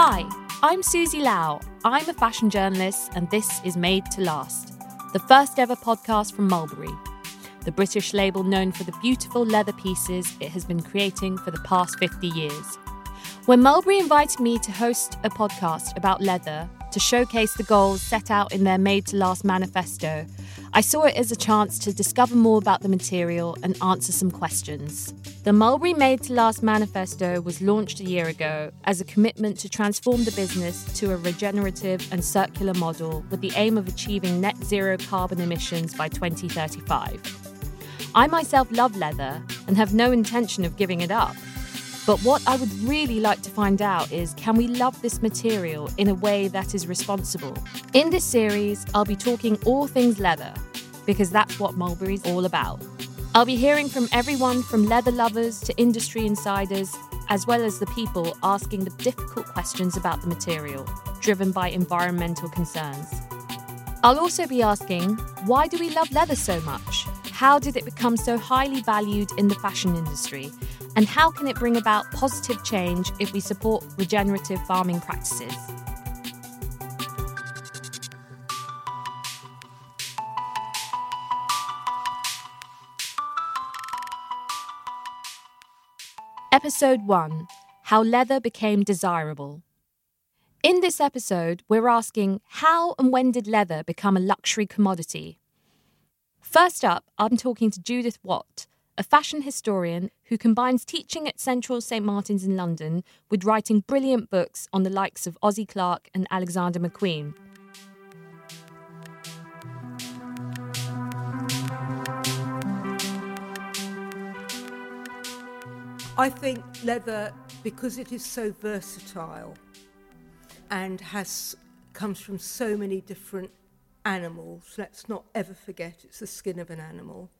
Hi, I'm Susie Lau. I'm a fashion journalist, and this is Made to Last, the first ever podcast from Mulberry, the British label known for the beautiful leather pieces it has been creating for the past 50 years. When Mulberry invited me to host a podcast about leather to showcase the goals set out in their Made to Last manifesto, I saw it as a chance to discover more about the material and answer some questions. The Mulberry Made to Last manifesto was launched a year ago as a commitment to transform the business to a regenerative and circular model with the aim of achieving net zero carbon emissions by 2035. I myself love leather and have no intention of giving it up. But what I would really like to find out is can we love this material in a way that is responsible? In this series, I'll be talking all things leather, because that's what Mulberry's all about. I'll be hearing from everyone from leather lovers to industry insiders, as well as the people asking the difficult questions about the material, driven by environmental concerns. I'll also be asking why do we love leather so much? How did it become so highly valued in the fashion industry? And how can it bring about positive change if we support regenerative farming practices? Episode 1 How Leather Became Desirable. In this episode, we're asking how and when did leather become a luxury commodity? First up, I'm talking to Judith Watt, a fashion historian who combines teaching at Central St Martin's in London with writing brilliant books on the likes of Ossie Clark and Alexander McQueen. I think leather, because it is so versatile and has comes from so many different animals, let's not ever forget it's the skin of an animal.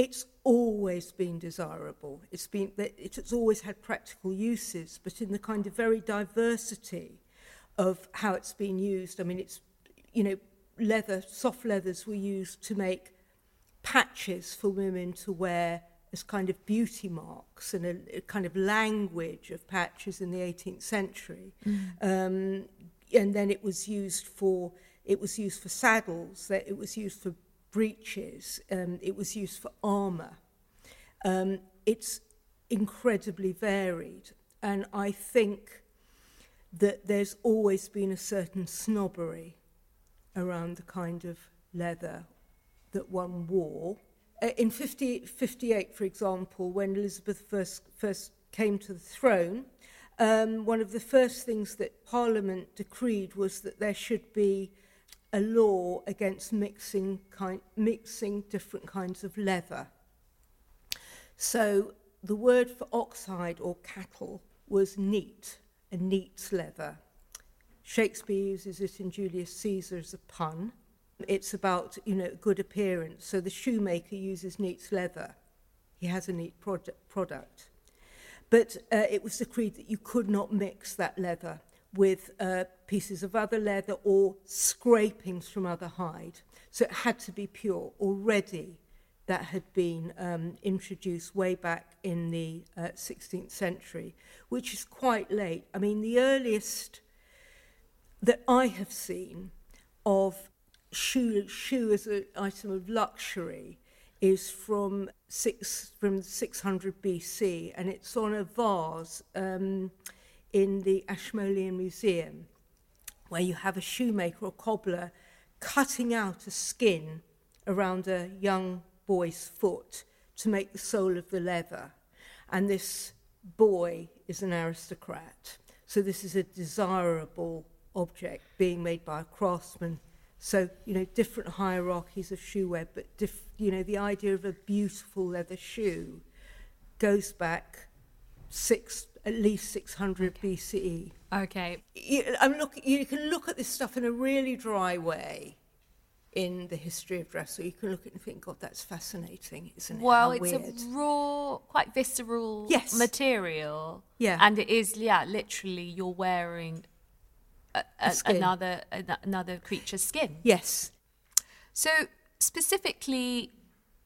It's always been desirable. It's been it's always had practical uses, but in the kind of very diversity of how it's been used. I mean, it's you know, leather, soft leathers were used to make patches for women to wear as kind of beauty marks and a, a kind of language of patches in the 18th century. Mm. Um, and then it was used for it was used for saddles, that it was used for breeches. Um, it was used for armour. Um, it's incredibly varied. And I think that there's always been a certain snobbery around the kind of leather that one wore. Uh, in 50, 58, for example, when Elizabeth first, first came to the throne, um, one of the first things that Parliament decreed was that there should be a law against mixing, kind, mixing different kinds of leather. So the word for oxhide or cattle was neat, a neat leather. Shakespeare uses it in Julius Caesar as a pun. It's about, you know, good appearance. So the shoemaker uses neat leather. He has a neat product. product. But uh, it was decreed that you could not mix that leather with uh, pieces of other leather or scrapings from other hide. So it had to be pure. Already that had been um, introduced way back in the uh, 16th century, which is quite late. I mean, the earliest that I have seen of shoe, shoe as an item of luxury is from six from 600 BC, and it's on a vase um, in the Ashmolean Museum, where you have a shoemaker or cobbler cutting out a skin around a young boy's foot to make the sole of the leather. And this boy is an aristocrat. So this is a desirable object being made by a craftsman. So, you know, different hierarchies of shoe wear, but, diff, you know, the idea of a beautiful leather shoe goes back six at least 600 okay. BCE. Okay. You, I'm look, you can look at this stuff in a really dry way in the history of dress, or you can look at it and think, God, that's fascinating, isn't it? Well, How it's weird. a raw, quite visceral yes. material. Yeah. And it is, yeah, literally you're wearing a, a, another another creature's skin. Yes. So specifically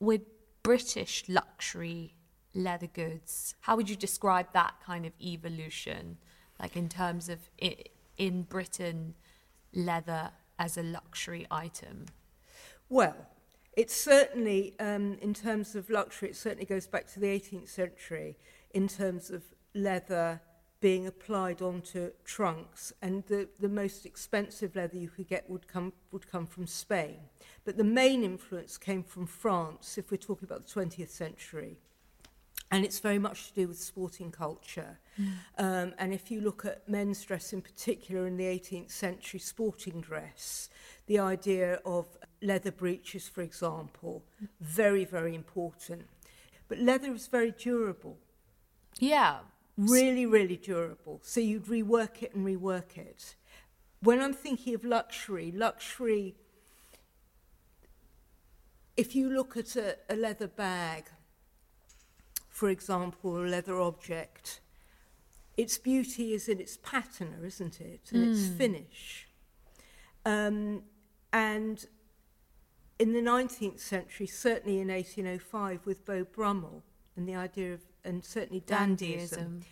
with British luxury leather goods, how would you describe that kind of evolution? like in terms of i in Britain, leather as a luxury item? Well, it's certainly, um, in terms of luxury, it certainly goes back to the 18th century in terms of leather being applied onto trunks and the, the most expensive leather you could get would come, would come from Spain. But the main influence came from France, if we're talking about the 20th century. And it's very much to do with sporting culture. Mm. Um, and if you look at men's dress in particular in the 18th century sporting dress, the idea of leather breeches, for example, very, very important. But leather is very durable. Yeah, really, really durable. So you'd rework it and rework it. When I'm thinking of luxury, luxury, if you look at a, a leather bag, for example, a leather object, its beauty is in its patina, isn't it? And mm. its hmm. finish. Um, and in the 19th century, certainly in 1805 with Beau Brummel, and the idea of and certainly dandyism, dandyism.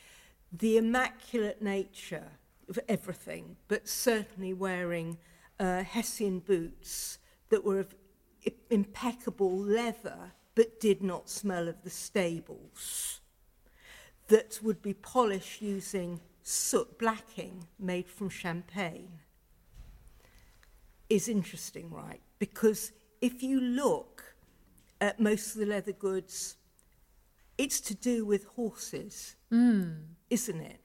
the immaculate nature of everything, but certainly wearing uh, Hessian boots that were of impeccable leather but did not smell of the stables, that would be polished using soot blacking made from champagne, is interesting, right? Because if you look at most of the leather goods it's to do with horses, mm. isn't it?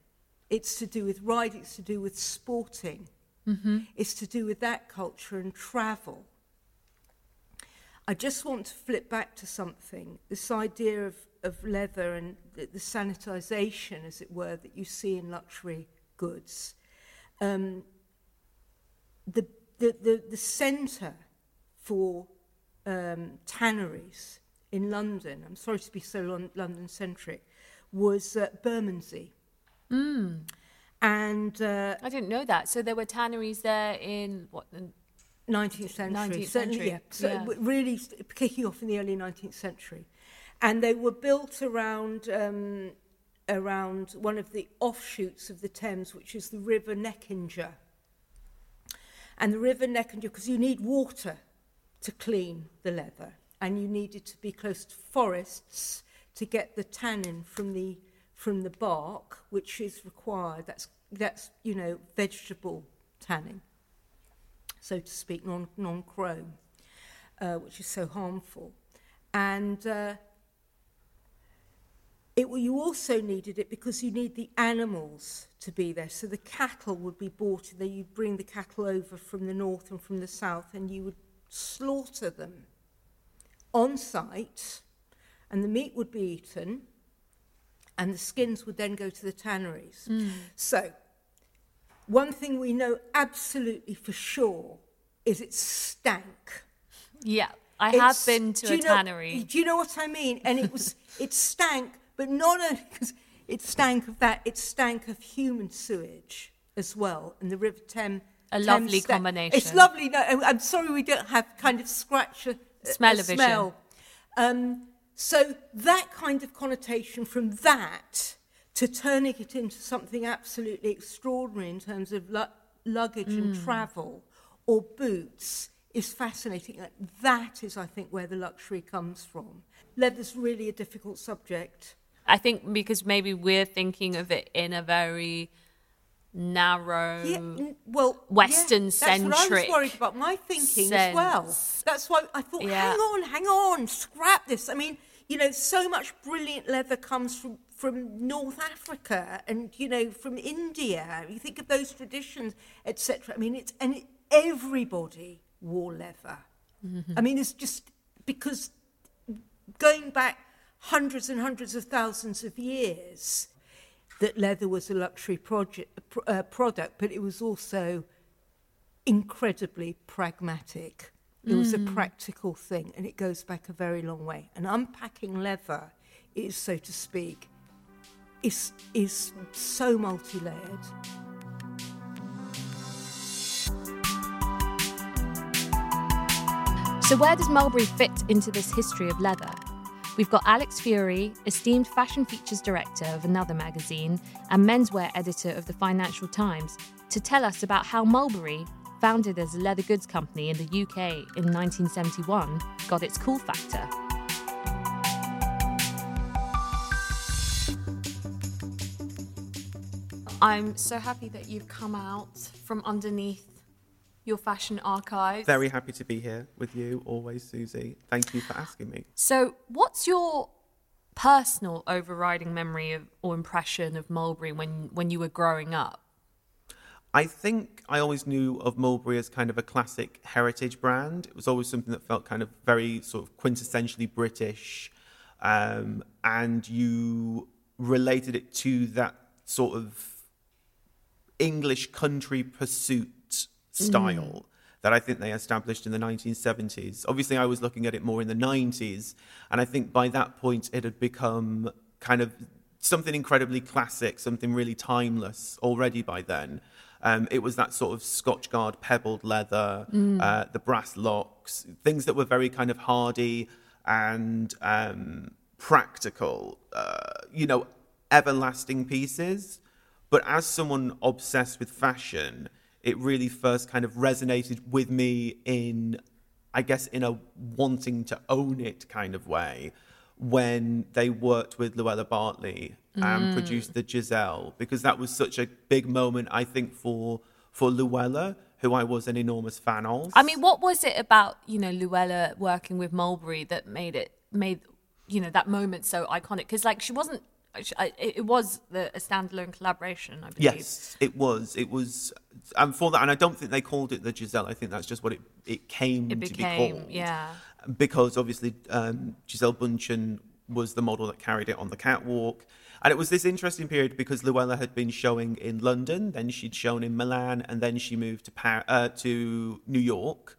It's to do with riding, it's to do with sporting, mm-hmm. it's to do with that culture and travel. I just want to flip back to something this idea of, of leather and the, the sanitization, as it were, that you see in luxury goods. Um, the, the, the, the centre for um, tanneries in London, I'm sorry to be so London centric, was uh, Bermondsey. Mm. And uh, I didn't know that. So there were tanneries there in what? the 19th century. 19th century. Yeah. So yeah. really kicking off in the early 19th century. And they were built around um, around one of the offshoots of the Thames, which is the River Neckinger. And the River Neckinger, because you need water to clean the leather and you needed to be close to forests to get the tannin from the from the bark, which is required. That's that's you know vegetable tannin, so to speak, non non chrome, uh, which is so harmful, and. Uh, it, you also needed it because you need the animals to be there. So the cattle would be bought, and then you'd bring the cattle over from the north and from the south, and you would slaughter them on site, and the meat would be eaten, and the skins would then go to the tanneries. Mm. So, one thing we know absolutely for sure is it stank. Yeah, I it's, have been to a know, tannery. Do you know what I mean? And it was it stank, but not only because it stank of that, it stank of human sewage as well, and the River Thames. A lovely combination. It's lovely. No, I'm sorry we don't have kind of scratch a, smell of smell. Um, so that kind of connotation from that to turning it into something absolutely extraordinary in terms of lu- luggage mm. and travel or boots is fascinating. That is, I think, where the luxury comes from. Leather's really a difficult subject. I think because maybe we're thinking of it in a very narrow, yeah, well, Western yeah, centric. That's what I was worried about. My thinking sense. as well. That's why I thought, yeah. hang on, hang on, scrap this. I mean, you know, so much brilliant leather comes from from North Africa and you know from India. You think of those traditions, etc. I mean, it's and it, everybody wore leather. Mm-hmm. I mean, it's just because going back hundreds and hundreds of thousands of years, that leather was a luxury project, uh, product, but it was also incredibly pragmatic. It mm. was a mm. practical thing, and it goes back a very long way. And unpacking leather is, so to speak, is, is so multi layered. So, where does Mulberry fit into this history of leather? We've got Alex Fury, esteemed fashion features director of another magazine and menswear editor of the Financial Times, to tell us about how Mulberry, founded as a leather goods company in the UK in 1971, got its cool factor. I'm so happy that you've come out from underneath your fashion archive. Very happy to be here with you always, Susie. Thank you for asking me. So, what's your personal overriding memory of, or impression of Mulberry when, when you were growing up? I think I always knew of Mulberry as kind of a classic heritage brand. It was always something that felt kind of very sort of quintessentially British. Um, and you related it to that sort of English country pursuit style mm. that I think they established in the 1970s. Obviously, I was looking at it more in the 90s, and I think by that point it had become kind of something incredibly classic, something really timeless already by then. Um, it was that sort of Scotchgrain pebbled leather, mm. uh, the brass locks, things that were very kind of hardy and um, practical, uh, you know, everlasting pieces. But as someone obsessed with fashion, it really first kind of resonated with me in, I guess, in a wanting to own it kind of way when they worked with Luella Bartley and mm. produced the Giselle, because that was such a big moment, I think, for for Luella, who I was an enormous fan of. I mean, what was it about, you know, Luella working with Mulberry that made it made you know that moment so iconic? Because like she wasn't it was the, a standalone collaboration, I believe. Yes, it was. It was, and for that, and I don't think they called it the Giselle. I think that's just what it it came it became, to be called. Yeah. Because obviously, um, Gisele Bündchen was the model that carried it on the catwalk. And it was this interesting period because Luella had been showing in London, then she'd shown in Milan, and then she moved to Par- uh, to New York.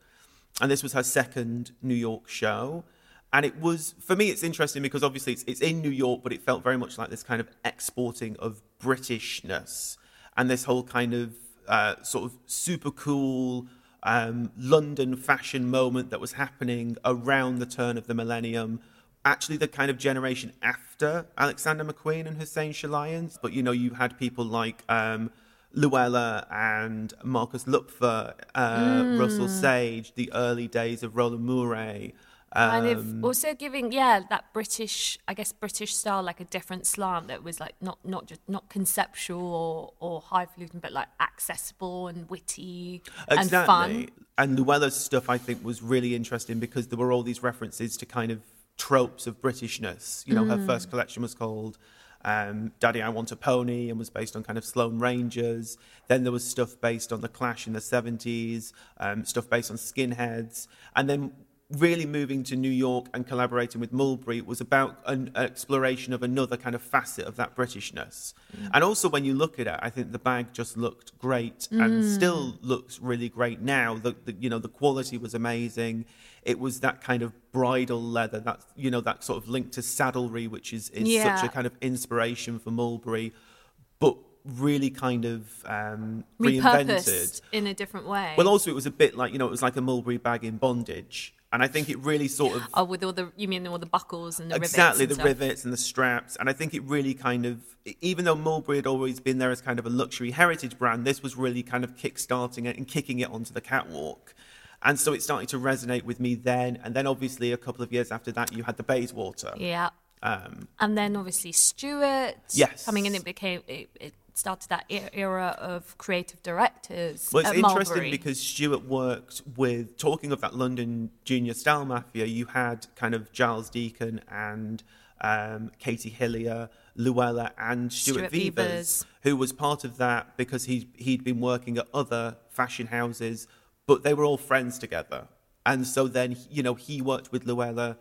And this was her second New York show and it was for me it's interesting because obviously it's, it's in new york but it felt very much like this kind of exporting of britishness and this whole kind of uh, sort of super cool um, london fashion moment that was happening around the turn of the millennium actually the kind of generation after alexander mcqueen and hussein chalayan but you know you had people like um, Luella and Marcus Lupfer, uh, mm. Russell Sage, the early days of Roland Mouret, kind of um, also giving yeah that british i guess british style like a different slant that was like not not just not conceptual or or highfalutin but like accessible and witty exactly. and fun and luella's stuff i think was really interesting because there were all these references to kind of tropes of britishness you know mm. her first collection was called um, Daddy, I Want a Pony, and was based on kind of Sloane Rangers. Then there was stuff based on The Clash in the 70s, um, stuff based on skinheads. And then really moving to New York and collaborating with Mulberry was about an exploration of another kind of facet of that Britishness. Mm. And also, when you look at it, I think the bag just looked great mm. and still looks really great now. The, the, you know the quality was amazing. It was that kind of bridal leather, that you know that sort of link to saddlery, which is, is yeah. such a kind of inspiration for Mulberry, but really kind of um, reinvented in a different way. Well, also it was a bit like you know it was like a Mulberry bag in bondage and I think it really sort of oh, with all the you mean all the buckles and the exactly rivets the rivets and the straps, and I think it really kind of even though Mulberry had always been there as kind of a luxury heritage brand, this was really kind of kick-starting it and kicking it onto the catwalk. And so it started to resonate with me then, and then obviously a couple of years after that, you had the Bayswater. Yeah. Um, and then obviously Stuart yes. coming in, it became it, it started that era of creative directors. Well, it's interesting because Stuart worked with, talking of that London junior style mafia, you had kind of Giles Deacon and um, Katie Hillier, Luella, and Stuart, Stuart Vevers, who was part of that because he, he'd been working at other fashion houses, but they were all friends together. And so then, you know, he worked with Luella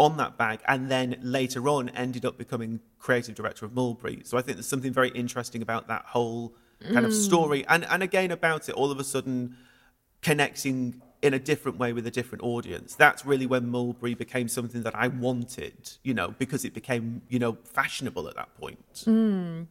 on that bag and then later on ended up becoming creative director of Mulberry. So I think there's something very interesting about that whole kind mm. of story. And and again about it all of a sudden connecting in a different way with a different audience. That's really when Mulberry became something that I wanted, you know, because it became, you know, fashionable at that point. Mm.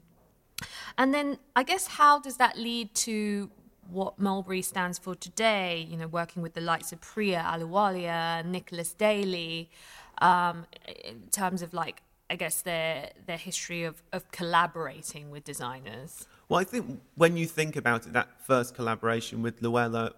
And then I guess how does that lead to what Mulberry stands for today, you know, working with the likes of Priya Ahluwalia, Nicholas Daly, um, in terms of like I guess their their history of of collaborating with designers. Well, I think when you think about it, that first collaboration with Luella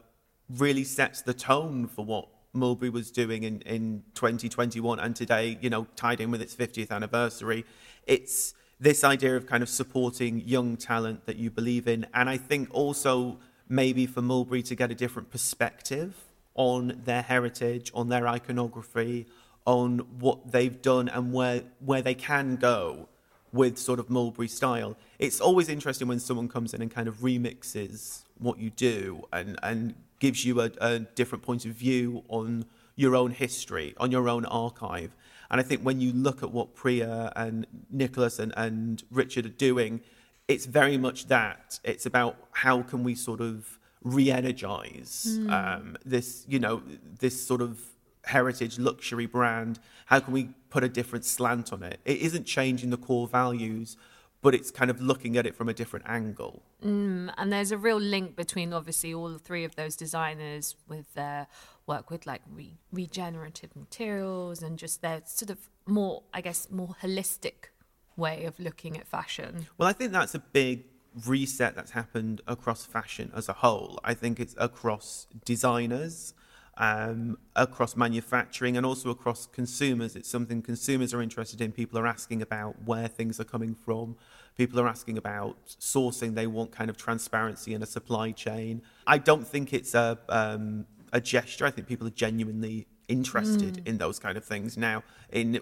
really sets the tone for what Mulberry was doing in, in 2021 and today, you know, tied in with its 50th anniversary. It's this idea of kind of supporting young talent that you believe in. And I think also maybe for Mulberry to get a different perspective on their heritage, on their iconography, on what they've done and where, where they can go with sort of Mulberry style. It's always interesting when someone comes in and kind of remixes what you do and, and gives you a, a different point of view on your own history, on your own archive. And I think when you look at what Priya and Nicholas and, and Richard are doing, it's very much that. It's about how can we sort of re-energize mm. um, this, you know, this sort of heritage luxury brand. How can we put a different slant on it? It isn't changing the core values, but it's kind of looking at it from a different angle. Mm, and there's a real link between obviously all three of those designers with their work with like re- regenerative materials and just their sort of more, I guess, more holistic way of looking at fashion. Well, I think that's a big reset that's happened across fashion as a whole. I think it's across designers um, across manufacturing and also across consumers. It's something consumers are interested in. People are asking about where things are coming from. People are asking about sourcing. They want kind of transparency in a supply chain. I don't think it's a um, a gesture. I think people are genuinely interested mm. in those kind of things now. In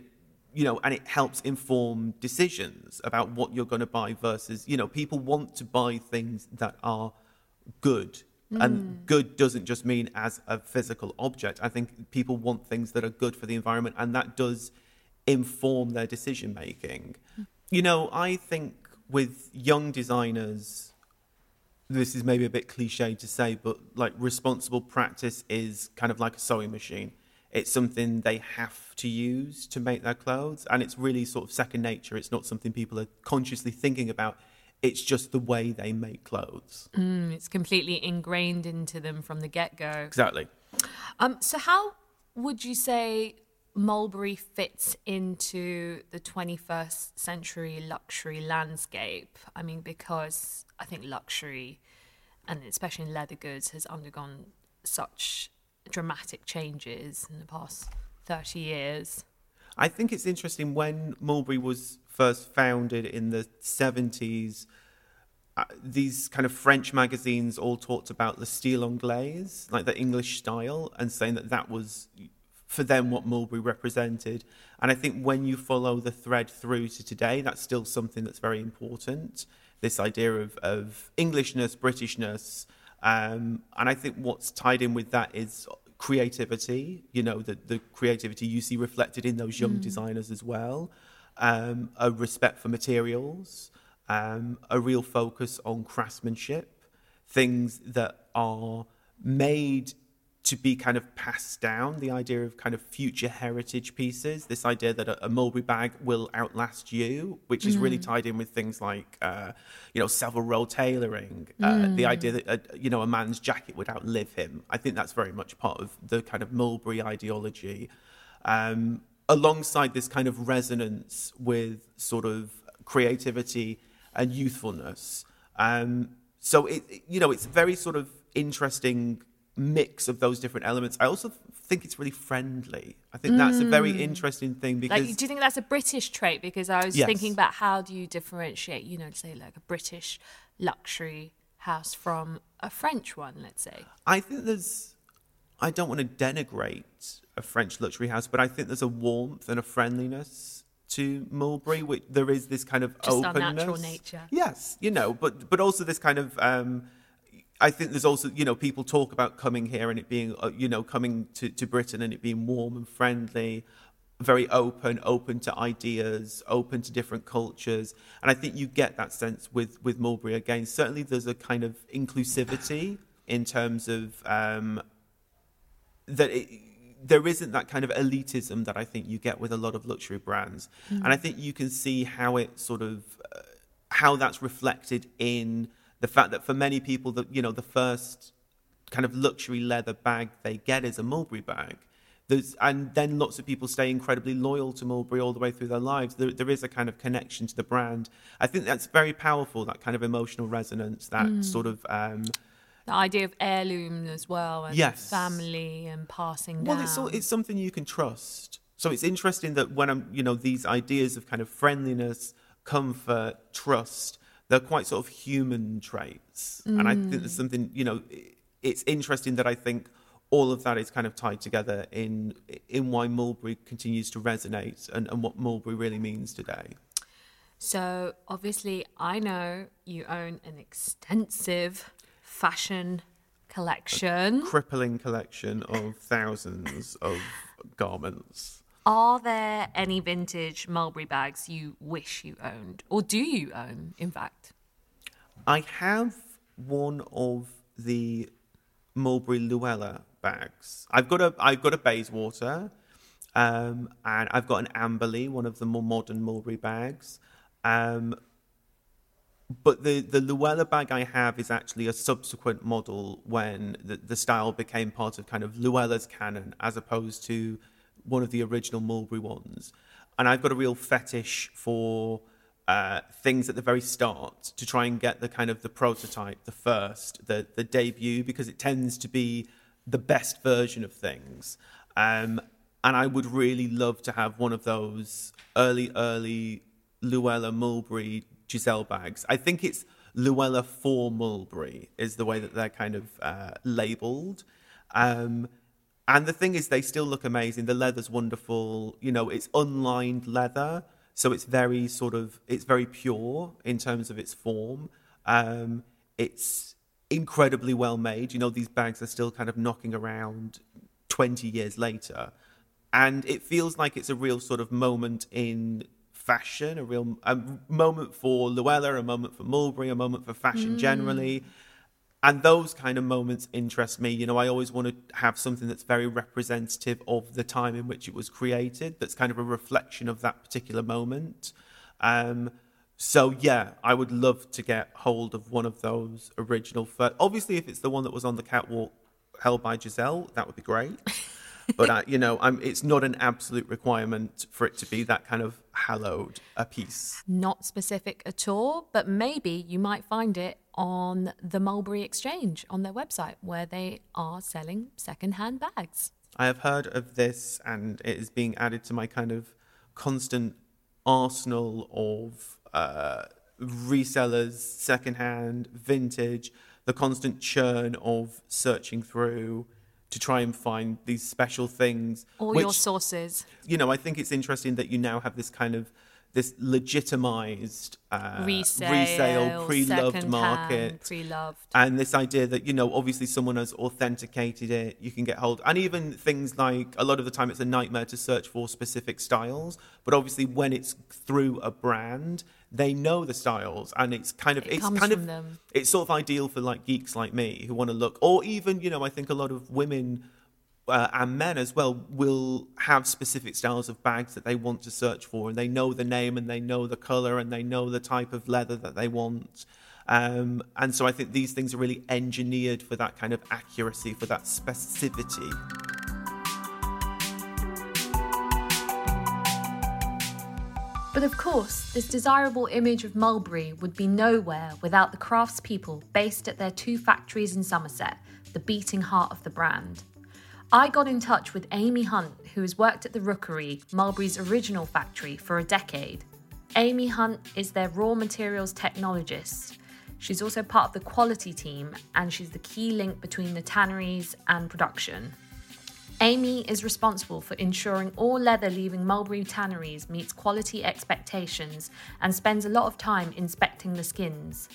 you know, and it helps inform decisions about what you're going to buy versus you know, people want to buy things that are good Mm. And good doesn't just mean as a physical object. I think people want things that are good for the environment, and that does inform their decision making. You know, I think with young designers, this is maybe a bit cliche to say, but like responsible practice is kind of like a sewing machine. It's something they have to use to make their clothes, and it's really sort of second nature. It's not something people are consciously thinking about it's just the way they make clothes. Mm, it's completely ingrained into them from the get go. Exactly. Um, so, how would you say Mulberry fits into the 21st century luxury landscape? I mean, because I think luxury, and especially in leather goods, has undergone such dramatic changes in the past 30 years. I think it's interesting when Mulberry was first founded in the 70s, uh, these kind of French magazines all talked about the style anglaise, like the English style, and saying that that was for them what Mulberry represented. And I think when you follow the thread through to today, that's still something that's very important. This idea of, of Englishness, Britishness. Um, and I think what's tied in with that is creativity, you know, the, the creativity you see reflected in those young mm. designers as well um, a respect for materials, um, a real focus on craftsmanship, things that are made to be kind of passed down, the idea of kind of future heritage pieces, this idea that a, a Mulberry bag will outlast you, which is mm. really tied in with things like, uh, you know, Savile Row tailoring, uh, mm. the idea that, uh, you know, a man's jacket would outlive him. I think that's very much part of the kind of Mulberry ideology. Um, alongside this kind of resonance with sort of creativity and youthfulness. Um, so it, you know, it's a very sort of interesting mix of those different elements. I also think it's really friendly. I think mm. that's a very mm. interesting thing because. Like, do you think that's a British trait? Because I was yes. thinking about how do you differentiate, you know, say like a British luxury house from a French one, let's say. I think there's. I don't want to denigrate a French luxury house, but I think there's a warmth and a friendliness to Mulberry. Which there is this kind of Just openness. Natural nature. Yes, you know, but but also this kind of. Um, I think there's also, you know, people talk about coming here and it being, uh, you know, coming to, to Britain and it being warm and friendly, very open, open to ideas, open to different cultures. And I think you get that sense with, with Mulberry again. Certainly there's a kind of inclusivity in terms of um, that it, there isn't that kind of elitism that I think you get with a lot of luxury brands, mm. and I think you can see how it sort of uh, how that's reflected in the fact that for many people, that you know, the first kind of luxury leather bag they get is a Mulberry bag. there's, and then lots of people stay incredibly loyal to Mulberry all the way through their lives. There, there is a kind of connection to the brand. I think that's very powerful. That kind of emotional resonance. That Mm. sort of. Um, The idea of heirloom as well, and Yes. family and passing down. well, it's all, it's something you can trust. So it's interesting that when I'm, you know, these ideas of kind of friendliness, comfort, trust, they're quite sort of human traits, and I think Mm. there's something, you know, it's interesting that I think all of that is kind of tied together in in why Mulberry continues to resonate and, and what Mulberry really means today. So, obviously, I know you own an extensive fashion collection. Crippling collection of thousands of garments. Are there any vintage Mulberry bags you wish you owned? Or do you own, in fact? I have one of the Mulberry Luella bags. I've got a I've got a Bayswater, um, and I've got an Amberley, one of the more modern Mulberry bags. Um, but the the Luella bag I have is actually a subsequent model when the, the style became part of kind of Luella's canon as opposed to one of the original Mulberry ones. And I've got a real fetish for uh, things at the very start to try and get the kind of the prototype, the first, the the debut, because it tends to be the best version of things. Um, and I would really love to have one of those early, early Luella Mulberry Giselle bags. I think it's Luella for Mulberry is the way that they're kind of uh, labeled. Um, and the thing is, they still look amazing. The leather's wonderful. You know, it's unlined leather, so it's very sort of it's very pure in terms of its form. Um, it's incredibly well made. You know, these bags are still kind of knocking around twenty years later, and it feels like it's a real sort of moment in fashion, a real a moment for Luella, a moment for Mulberry, a moment for fashion generally. And those kind of moments interest me. You know, I always want to have something that's very representative of the time in which it was created, that's kind of a reflection of that particular moment. Um, so, yeah, I would love to get hold of one of those original. Fir- Obviously, if it's the one that was on the catwalk held by Gisele, that would be great. but, uh, you know, I'm, it's not an absolute requirement for it to be that kind of hallowed a piece. Not specific at all, but maybe you might find it on the Mulberry Exchange on their website where they are selling secondhand bags. I have heard of this, and it is being added to my kind of constant arsenal of uh, resellers, secondhand, vintage, the constant churn of searching through to try and find these special things. All which, your sources. you know, I think it's interesting that you now have this kind of this legitimized uh, resale, resale pre-loved market pre-loved. and this idea that you know obviously someone has authenticated it you can get hold and even things like a lot of the time it's a nightmare to search for specific styles but obviously when it's through a brand they know the styles and it's kind of It it's kind of them. it's sort of ideal for like geeks like me who want to look or even you know i think a lot of women uh, and men as well will have specific styles of bags that they want to search for, and they know the name, and they know the color, and they know the type of leather that they want. Um, and so I think these things are really engineered for that kind of accuracy, for that specificity. But of course, this desirable image of Mulberry would be nowhere without the craftspeople based at their two factories in Somerset, the beating heart of the brand. I got in touch with Amy Hunt, who has worked at the Rookery, Mulberry's original factory, for a decade. Amy Hunt is their raw materials technologist. She's also part of the quality team, and she's the key link between the tanneries and production. Amy is responsible for ensuring all leather leaving Mulberry tanneries meets quality expectations and spends a lot of time inspecting the skins.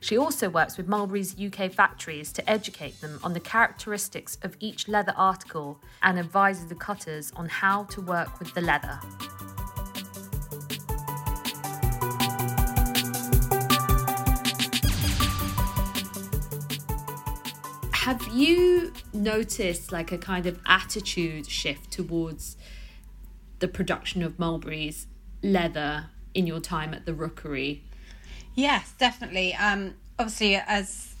She also works with Mulberry's UK factories to educate them on the characteristics of each leather article and advises the cutters on how to work with the leather. Have you noticed like a kind of attitude shift towards the production of Mulberry's leather in your time at the Rookery? Yes, definitely. Um, obviously, as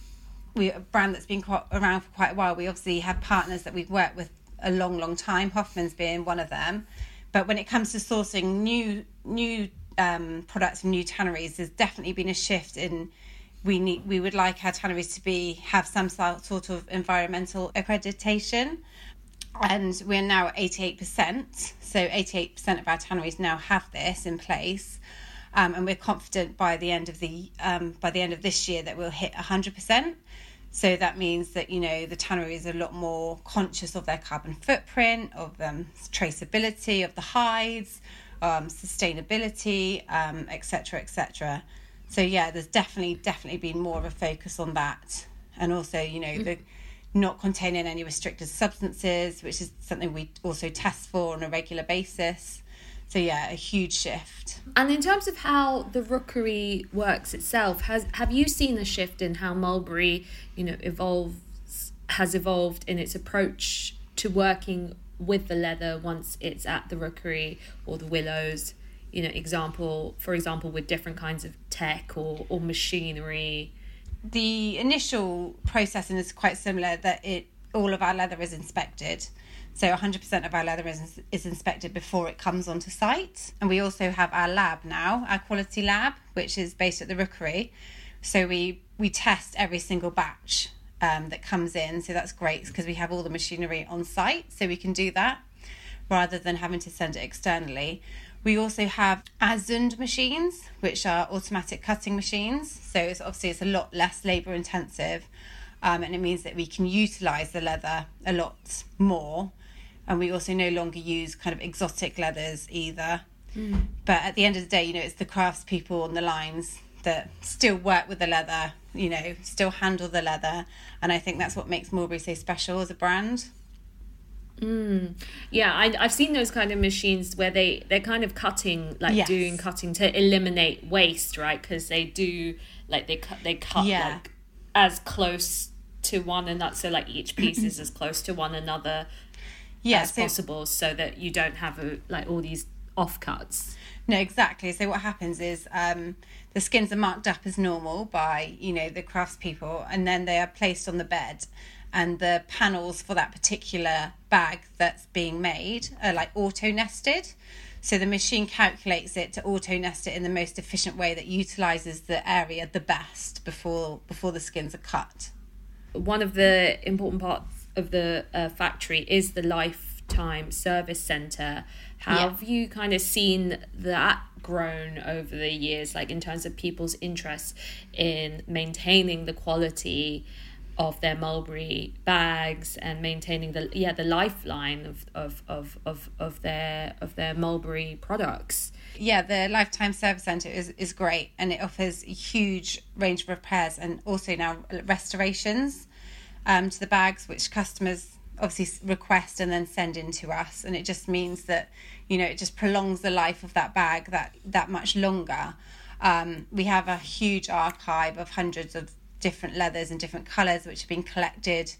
we a brand that's been quite around for quite a while, we obviously have partners that we've worked with a long, long time. Hoffman's being one of them. But when it comes to sourcing new new um, products from new tanneries, there's definitely been a shift in. We need we would like our tanneries to be have some sort of environmental accreditation, and we're now at 88%. So 88% of our tanneries now have this in place. Um, and we're confident by the end of the um, by the end of this year that we'll hit 100%. So that means that you know the tannery is a lot more conscious of their carbon footprint, of um, traceability of the hides, um, sustainability, etc., um, etc. Et so yeah, there's definitely definitely been more of a focus on that, and also you know the not containing any restricted substances, which is something we also test for on a regular basis. So yeah, a huge shift. And in terms of how the rookery works itself, has have you seen a shift in how Mulberry, you know, evolves has evolved in its approach to working with the leather once it's at the rookery or the willows? You know, example for example with different kinds of tech or, or machinery. The initial processing is quite similar that it all of our leather is inspected so 100% of our leather is, is inspected before it comes onto site. And we also have our lab now, our quality lab, which is based at the Rookery. So we, we test every single batch um, that comes in. So that's great because we have all the machinery on site. So we can do that rather than having to send it externally. We also have our Zund machines, which are automatic cutting machines. So it's obviously it's a lot less labour intensive. Um, and it means that we can utilize the leather a lot more and we also no longer use kind of exotic leathers either. Mm. But at the end of the day, you know, it's the craftspeople on the lines that still work with the leather, you know, still handle the leather, and I think that's what makes Mulberry so special as a brand. Mm. Yeah, I, I've seen those kind of machines where they they're kind of cutting, like yes. doing cutting to eliminate waste, right? Because they do like they cut they cut yeah. like as close to one another, so like each piece is as close to one another yeah, as so, possible so that you don't have a, like all these offcuts. No, exactly. So what happens is um, the skins are marked up as normal by you know the craftspeople, and then they are placed on the bed, and the panels for that particular bag that's being made are like auto nested. So the machine calculates it to auto nest it in the most efficient way that utilizes the area the best before before the skins are cut. One of the important parts of the uh, factory is the lifetime service center. Have yeah. you kind of seen that grown over the years, like in terms of people's interest in maintaining the quality of their mulberry bags and maintaining the yeah the lifeline of of of of, of their of their mulberry products yeah the lifetime service center is, is great and it offers a huge range of repairs and also now restorations um, to the bags, which customers obviously request and then send in to us. And it just means that, you know, it just prolongs the life of that bag that, that much longer. Um, we have a huge archive of hundreds of different leathers and different colours which have been collected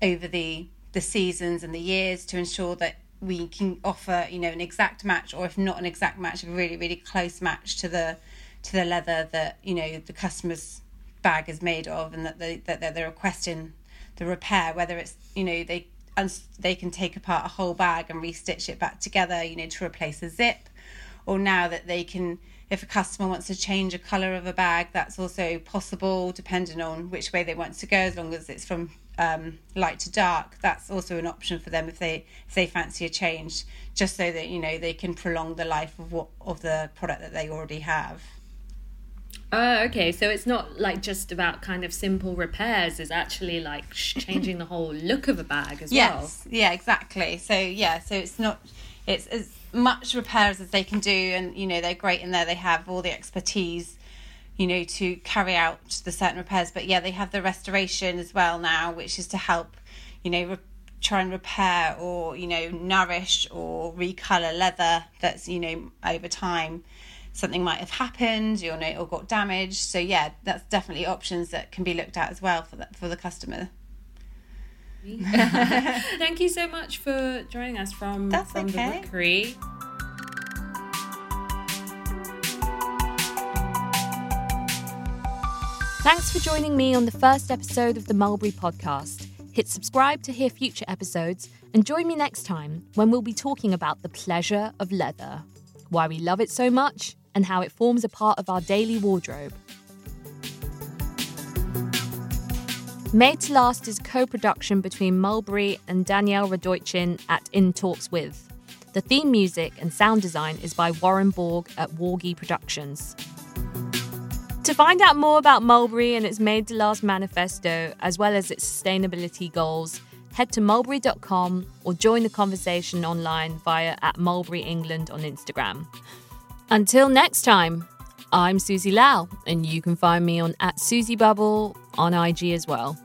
over the the seasons and the years to ensure that we can offer you know an exact match or if not an exact match a really really close match to the to the leather that you know the customer's bag is made of and that they that they're requesting the repair, whether it's you know they they can take apart a whole bag and restitch it back together, you know, to replace a zip, or now that they can, if a customer wants to change a color of a bag, that's also possible depending on which way they want to go, as long as it's from um, light to dark. That's also an option for them if they if they fancy a change, just so that you know they can prolong the life of what of the product that they already have. Oh, okay. So it's not like just about kind of simple repairs. It's actually like changing the whole look of a bag as yes. well. Yes. Yeah. Exactly. So yeah. So it's not. It's as much repairs as they can do, and you know they're great in there. They have all the expertise, you know, to carry out the certain repairs. But yeah, they have the restoration as well now, which is to help, you know. Re- try and repair or you know nourish or recolor leather that's you know over time something might have happened your know, or got damaged. So yeah, that's definitely options that can be looked at as well for the, for the customer. Thank you so much for joining us from, that's from okay. the Rookery. Thanks for joining me on the first episode of the Mulberry podcast. Hit subscribe to hear future episodes and join me next time when we'll be talking about the pleasure of leather, why we love it so much, and how it forms a part of our daily wardrobe. Made to Last is co production between Mulberry and Danielle Radoichin at In Talks With. The theme music and sound design is by Warren Borg at Wargy Productions. To find out more about Mulberry and its Made to Last manifesto, as well as its sustainability goals, head to mulberry.com or join the conversation online via at Mulberry England on Instagram. Until next time, I'm Susie Lau, and you can find me on at Susie Bubble on IG as well.